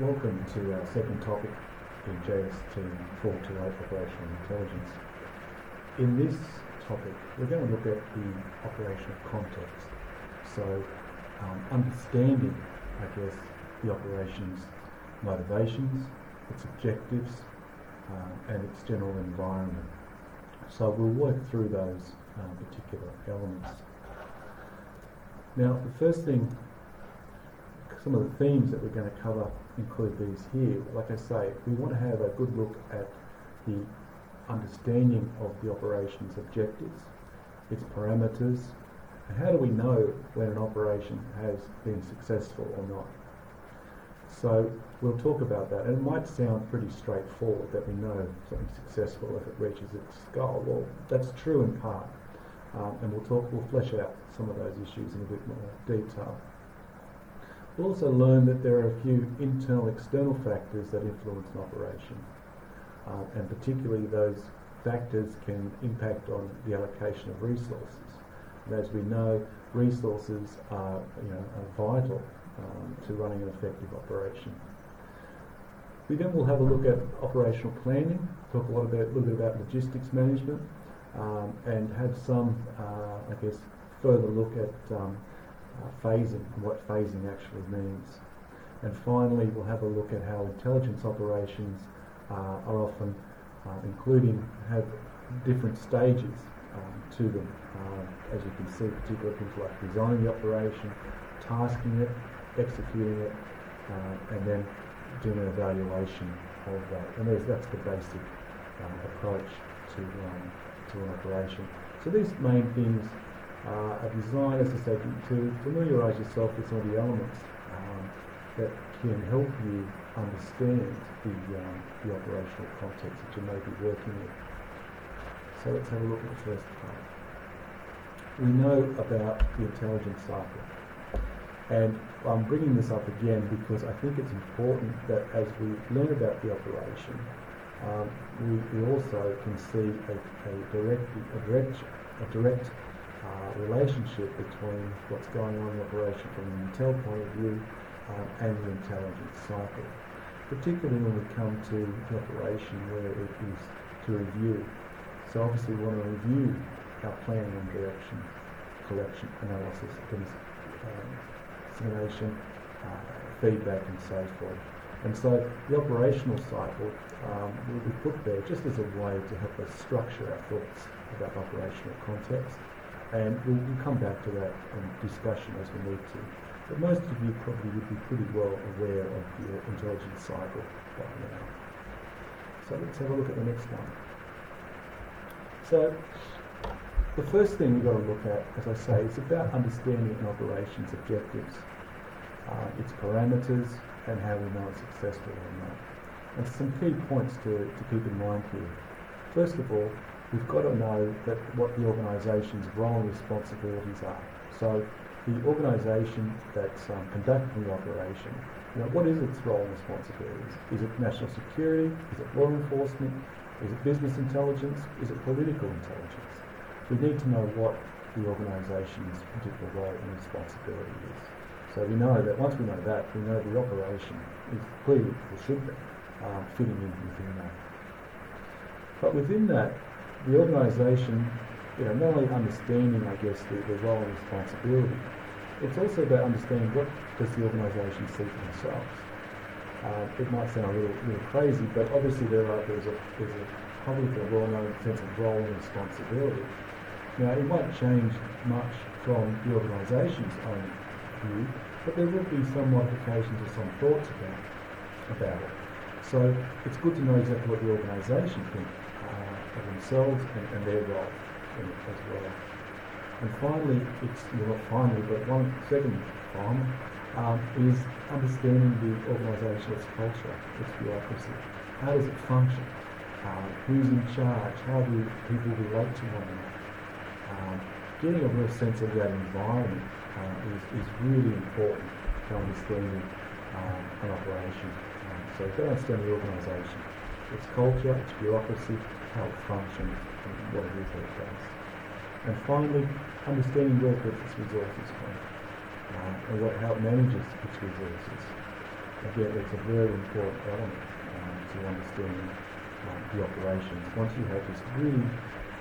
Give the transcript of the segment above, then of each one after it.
Welcome to our second topic in JST 428 Operational Intelligence. In this topic, we're going to look at the operational context. So, um, understanding, I guess, the operation's motivations, its objectives, uh, and its general environment. So we'll work through those uh, particular elements. Now, the first thing some of the themes that we're going to cover include these here. Like I say, we want to have a good look at the understanding of the operation's objectives, its parameters, and how do we know when an operation has been successful or not. So we'll talk about that. And it might sound pretty straightforward that we know something's successful if it reaches its goal. Well, that's true in part. Um, and we'll talk, we'll flesh out some of those issues in a bit more detail. We'll also learn that there are a few internal external factors that influence an operation, uh, and particularly those factors can impact on the allocation of resources. And as we know, resources are, you know, are vital um, to running an effective operation. We then will have a look at operational planning, talk a lot about, a little bit about logistics management, um, and have some, uh, I guess, further look at um, phasing what phasing actually means. And finally, we'll have a look at how intelligence operations uh, are often, uh, including, have different stages um, to them. Uh, as you can see, particularly things like designing the operation, tasking it, executing it, uh, and then doing an evaluation of that. And that's the basic um, approach to, um, to an operation. So these main things uh, are designed, as I said, to familiarise yourself with some of the elements um, that can help you understand the, um, the operational context that you may be working in. So let's have a look at the first part. We know about the intelligence cycle. And I'm bringing this up again because I think it's important that as we learn about the operation, um, we, we, also can see a, a, direct, a direct, a direct uh, relationship between what's going on in operation from an intel point of view um, and the intelligence cycle, particularly when we come to the operation where it is to review. So obviously we want to review our planning and direction, collection, analysis, um, dissemination, uh, feedback and so forth. And so the operational cycle um, will be put there just as a way to help us structure our thoughts about operational context and we'll, we'll come back to that in discussion as we need to. But most of you probably would be pretty well aware of the intelligence cycle by now. So let's have a look at the next one. So the first thing we've got to look at, as I say, is about understanding an operation's objectives, uh, its parameters, and how we know it's successful or not. And some key points to, to keep in mind here. First of all, we've got to know that what the organisation's role and responsibilities are. So the organisation that's um, conducting the operation, you know, what is its role and responsibilities? Is it national security? Is it law enforcement? Is it business intelligence? Is it political intelligence? We need to know what the organisation's particular role and responsibility is. So we know that once we know that, we know the operation is clearly, or should be, um, fitting in within that. But within that, the organisation, you know, not only understanding, I guess, the, the role and responsibility, it's also about understanding what does the organisation see for themselves. Uh, it might sound a little, little crazy, but obviously there are, there's a, there's a public or well-known sense of role and responsibility. Now, it won't change much from the organisation's own view, but there will be some modifications or some thoughts about, about it. So it's good to know exactly what the organisation thinks of themselves and, and their role in it as well. And finally, it's well, not finally, but one second farm um, is understanding the organisation, its culture, its bureaucracy. How does it function? Uh, who's in charge? How do people relate to one another? Um, getting a real sense of that environment uh, is, is really important to understanding um, an operation. Um, so to understand the organisation, its culture, its bureaucracy, functions and what it does. And finally, understanding where its resources from uh, and what, how it manages its resources. again, it's a very important element um, to understanding um, the operations. Once you have this really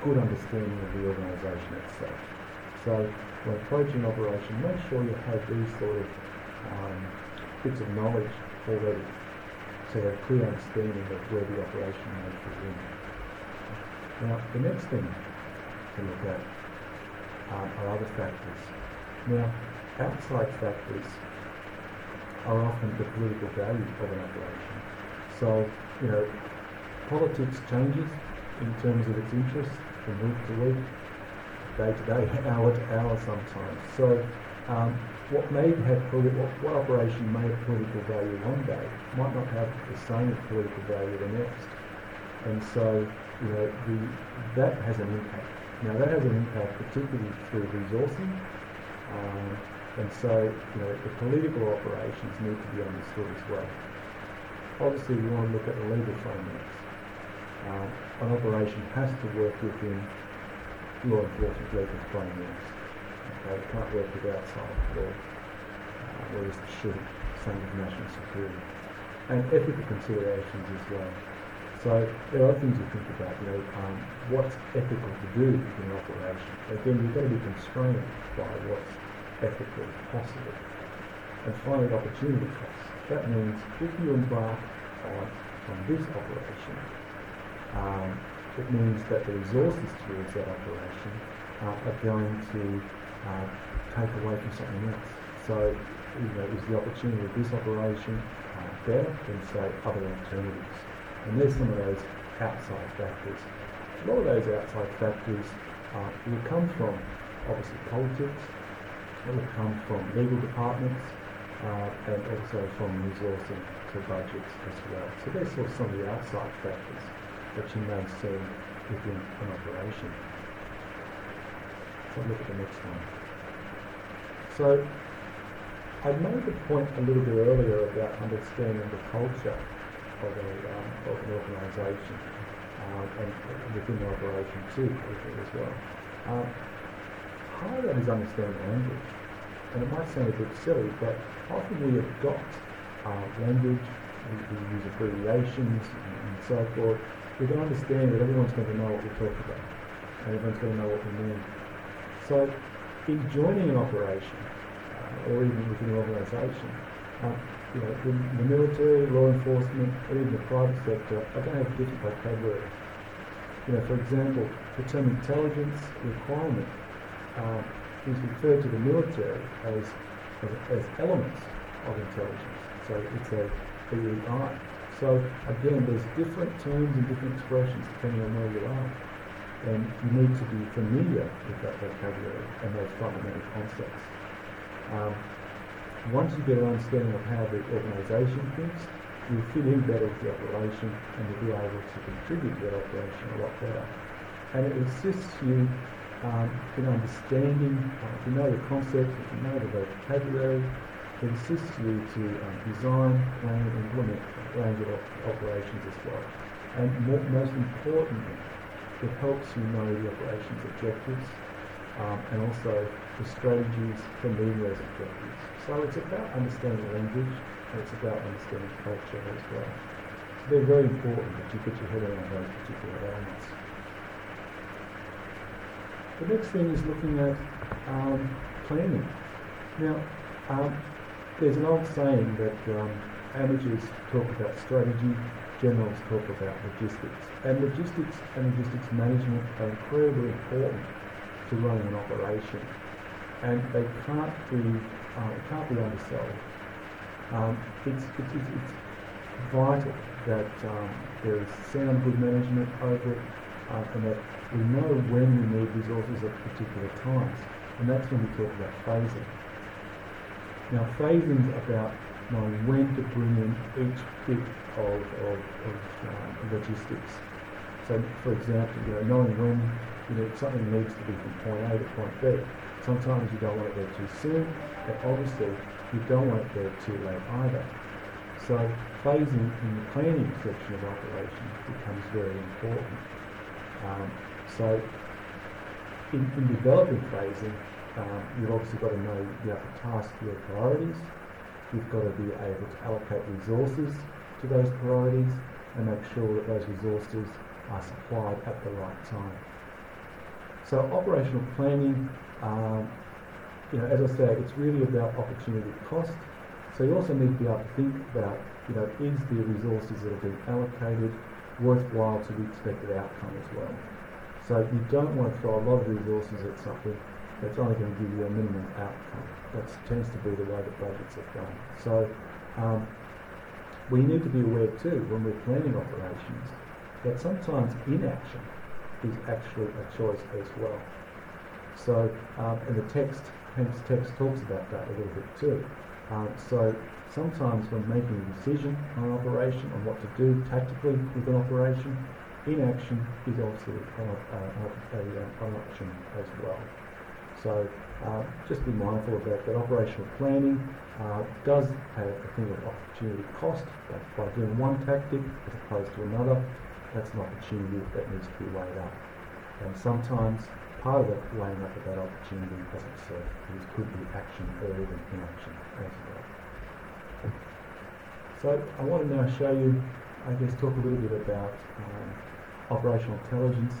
good understanding of the organisation itself. So when approaching operation, make sure you have these sort of um, bits of knowledge already so a clear understanding of where the operation may fit in. Now, the next thing to look at um, are other factors. Now, outside factors are often the political value of an operation. So, you know, politics changes in terms of its interests from week to week, day to day, hour to hour sometimes. So um, what may have what, what operation may have political value one day might not have the same political value the next. And so, you know, the, that has an impact. Now that has an impact particularly through resourcing. Um, and so, you know, the political operations need to be understood as well. Obviously, we want to look at the legal frameworks. Um, an operation has to work within law enforcement legal frameworks. Okay, it can't work with outside law, uh, whereas it should, same with national security. And ethical considerations as well. So there are things to think about, you know, um, what's ethical to do in an operation. Again, you've got to be constrained by what's ethically possible. And finally, opportunity costs. That means if you embark on, on this operation, um, it means that the resources towards that operation uh, are going to uh, take away from something else. So, you know, is the opportunity of this operation uh, better than, say, other alternatives? And there's some of those outside factors. A lot of those outside factors uh, will come from, obviously, politics, it will come from legal departments, uh, and also from resourcing to budgets as well. So there's sort of some of the outside factors that you may see within an operation. So look at the next one. So I made the point a little bit earlier about understanding the culture of, a, um, of an organisation um, and within the operation too as well. Um, part of that is understanding language. And it might sound a bit silly, but often we adopt uh, language, we, we use abbreviations and, and so forth, we can understand that everyone's going to know what we're talking about, and everyone's going to know what we mean. So, in joining an operation, uh, or even within an organisation, uh, you know, the, military, law enforcement, or even the private sector are going to have different vocabulary. You know, for example, the term intelligence requirement uh, is referred to the military as, as, as elements of intelligence. So it's a BEI. So again, there's different terms and different expressions depending on where you are. And you need to be familiar with that vocabulary and those fundamental concepts. Um, once you get an understanding of how the organisation thinks, you'll fit in better with the operation and you'll be able to contribute to that operation a lot better. And it assists you um, in understanding, uh, if you know the concepts, if you know the vocabulary, it assists you to um, design, plan, and implement a range of op- operations as well. And more, most importantly, it helps you know the operations objectives um, and also the strategies for meeting those objectives. So it's about understanding language and it's about understanding culture as well. So they're very important that you put your head around those particular elements. The next thing is looking at um, planning. Now, um, there's an old saying that um, amateurs talk about strategy, generals talk about logistics. And logistics and logistics management are incredibly important to running an operation. And they can't be, uh, can't be undersold. Um, it's, it's, it's, it's, vital that um, there is sound good management over it uh, and that we know when we need resources at particular times. And that's when we talk about phasing. Now, phasing is about knowing when to bring in each bit of, of, of um, logistics. So, for example, you know, knowing when you know, something needs to be from point A to point B. Sometimes you don't want it there too soon, and obviously you don't want it there too late either. So phasing in the planning section of operations becomes very important. Um, so in, in developing phasing, um, you've obviously got to know you have to task your priorities you've got to be able to allocate resources to those priorities and make sure that those resources are supplied at the right time. So operational planning, um, you know, as I say, it's really about opportunity cost. So you also need to be able to think about, you know, is the resources that are being allocated worthwhile to the expected outcome as well. So you don't want to throw a lot of resources at something that's only going to give you a minimum outcome. That tends to be the way that budgets are done. So um, we need to be aware too when we're planning operations that sometimes inaction is actually a choice as well. So, um, and the text, hence text talks about that a little bit too. Um, so sometimes when making a decision on an operation, on what to do tactically with an operation, inaction is also an, uh, a, a, an option as well. So uh, just be mindful of that, that operational planning uh, does have a thing of opportunity cost. That by doing one tactic as opposed to another, that's an opportunity that needs to be weighed up. And sometimes part of that weighing up of that opportunity, said, is could be action or even inaction as well. So I want to now show you, I guess, talk a little bit about um, operational intelligence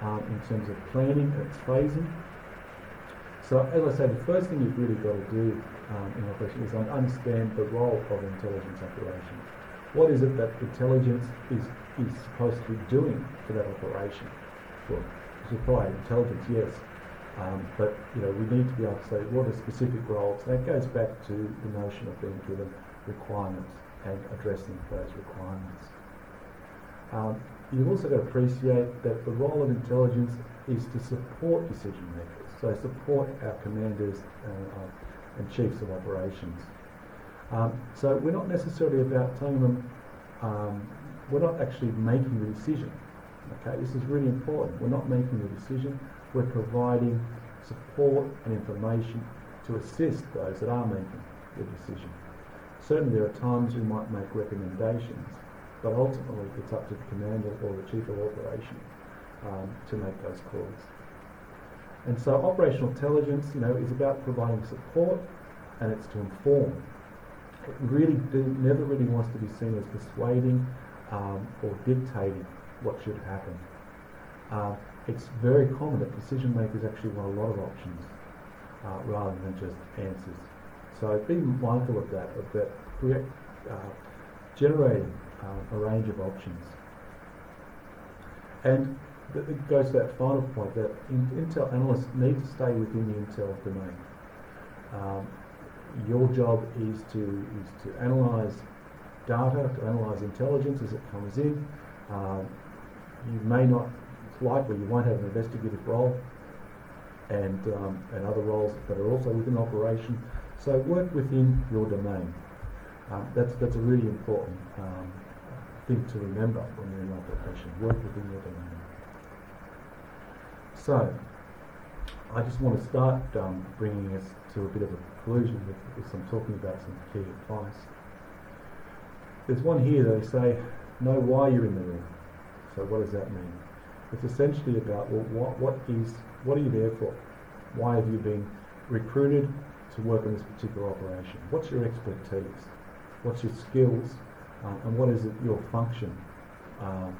um, in terms of planning and its phasing. So as I say, the first thing you've really got to do um, in operation is understand the role of intelligence operations. What is it that intelligence is is supposed to be doing for that operation. Well, supply intelligence, yes, um, but you know we need to be able to say what are specific roles. That goes back to the notion of being given requirements and addressing those requirements. Um, you've also got to appreciate that the role of intelligence is to support decision makers, so support our commanders uh, uh, and chiefs of operations. Um, so we're not necessarily about telling them um, we're not actually making the decision. Okay, this is really important. We're not making the decision. We're providing support and information to assist those that are making the decision. Certainly, there are times we might make recommendations, but ultimately, it's up to the commander or the chief of operation um, to make those calls. And so, operational intelligence, you know, is about providing support, and it's to inform. It really never really wants to be seen as persuading um, or dictating what should happen. Uh, it's very common that decision makers actually want a lot of options uh, rather than just answers. So be mindful of that, of that uh, generating uh, a range of options. And it goes to that final point that in, Intel analysts need to stay within the Intel domain. Um, your job is to is to analyze data, to analyse intelligence as it comes in. Um, you may not, it's likely you won't have an investigative role and, um, and other roles that are also within operation. So work within your domain. Um, that's, that's a really important um, thing to remember when you're in operation. Work within your domain. So, I just want to start um, bringing us to a bit of a conclusion with, with some talking about some key advice. There's one here that they say, know why you're in the room. So what does that mean? It's essentially about well, what, what is what are you there for? Why have you been recruited to work on this particular operation? What's your expertise? What's your skills? Um, and what is it, your function um,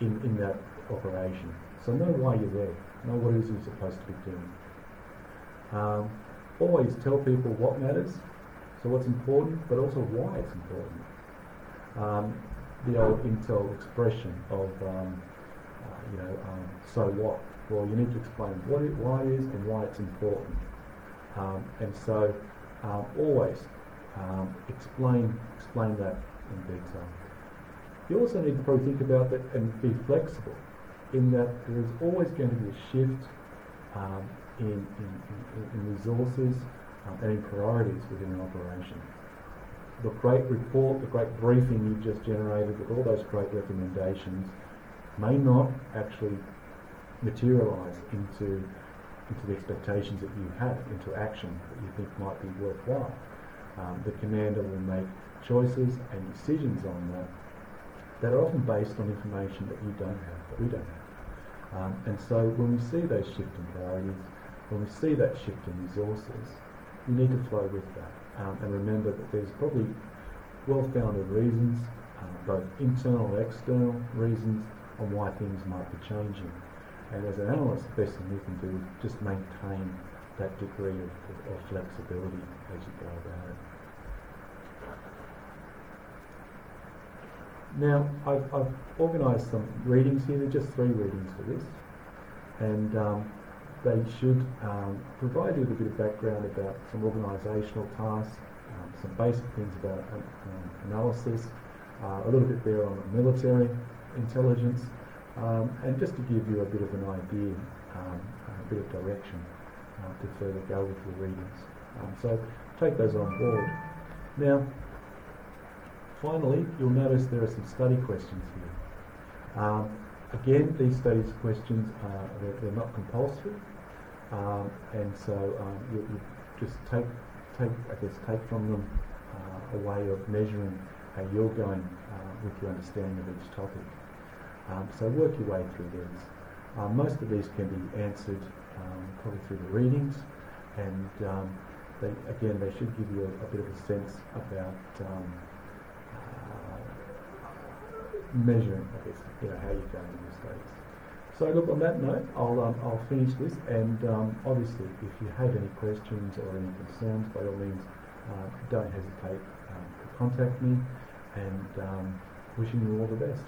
in, in that operation? So know why you're there. Know what it is you're supposed to be doing. Um, always tell people what matters, so what's important, but also why it's important um, the old Intel expression of, um, uh, you know, um, so what? Well, you need to explain what it, why it is and why it's important. Um, and so um, always um, explain, explain that in detail. You also need to probably think about that and be flexible in that there is always going to be a shift in, in, in, in, resources and in priorities within an operation the great report, the great briefing you've just generated with all those great recommendations may not actually materialise into into the expectations that you have, into action that you think might be worthwhile. Um, the commander will make choices and decisions on that that are often based on information that you don't have, that we don't have. Um, and so when we see those shift in priorities, when we see that shift in resources, we need to flow with that. Um, and remember that there's probably well-founded reasons, uh, both internal and external reasons, on why things might be changing. And as an analyst, the best thing you can do is just maintain that degree of, of, of flexibility as you go about it. Now, I've, I've organised some readings here, just three readings for this, and um, they should um, provide you with a bit of background about some organisational tasks, um, some basic things about um, analysis, uh, a little bit there on military intelligence, um, and just to give you a bit of an idea, um, a bit of direction uh, to further go with your readings. so take those on board. Now, finally, you'll notice there are some study questions here. Um, again, these study questions, uh, they're, they're, not compulsory, um, and so um, you, you, just take, take, I guess, take from them uh, a way of measuring how you're going uh, with your understanding of each topic. Um, so work your way through these. Um, most of these can be answered um, probably through the readings, and they, again, they should give you a, a bit of a sense about measuring, I guess, you know, how you're going in your studies. So look, on that note, I'll, um, I'll finish this, and um, obviously, if you have any questions or any concerns, by all means, uh, don't hesitate um, to contact me, and um, wishing you all the best.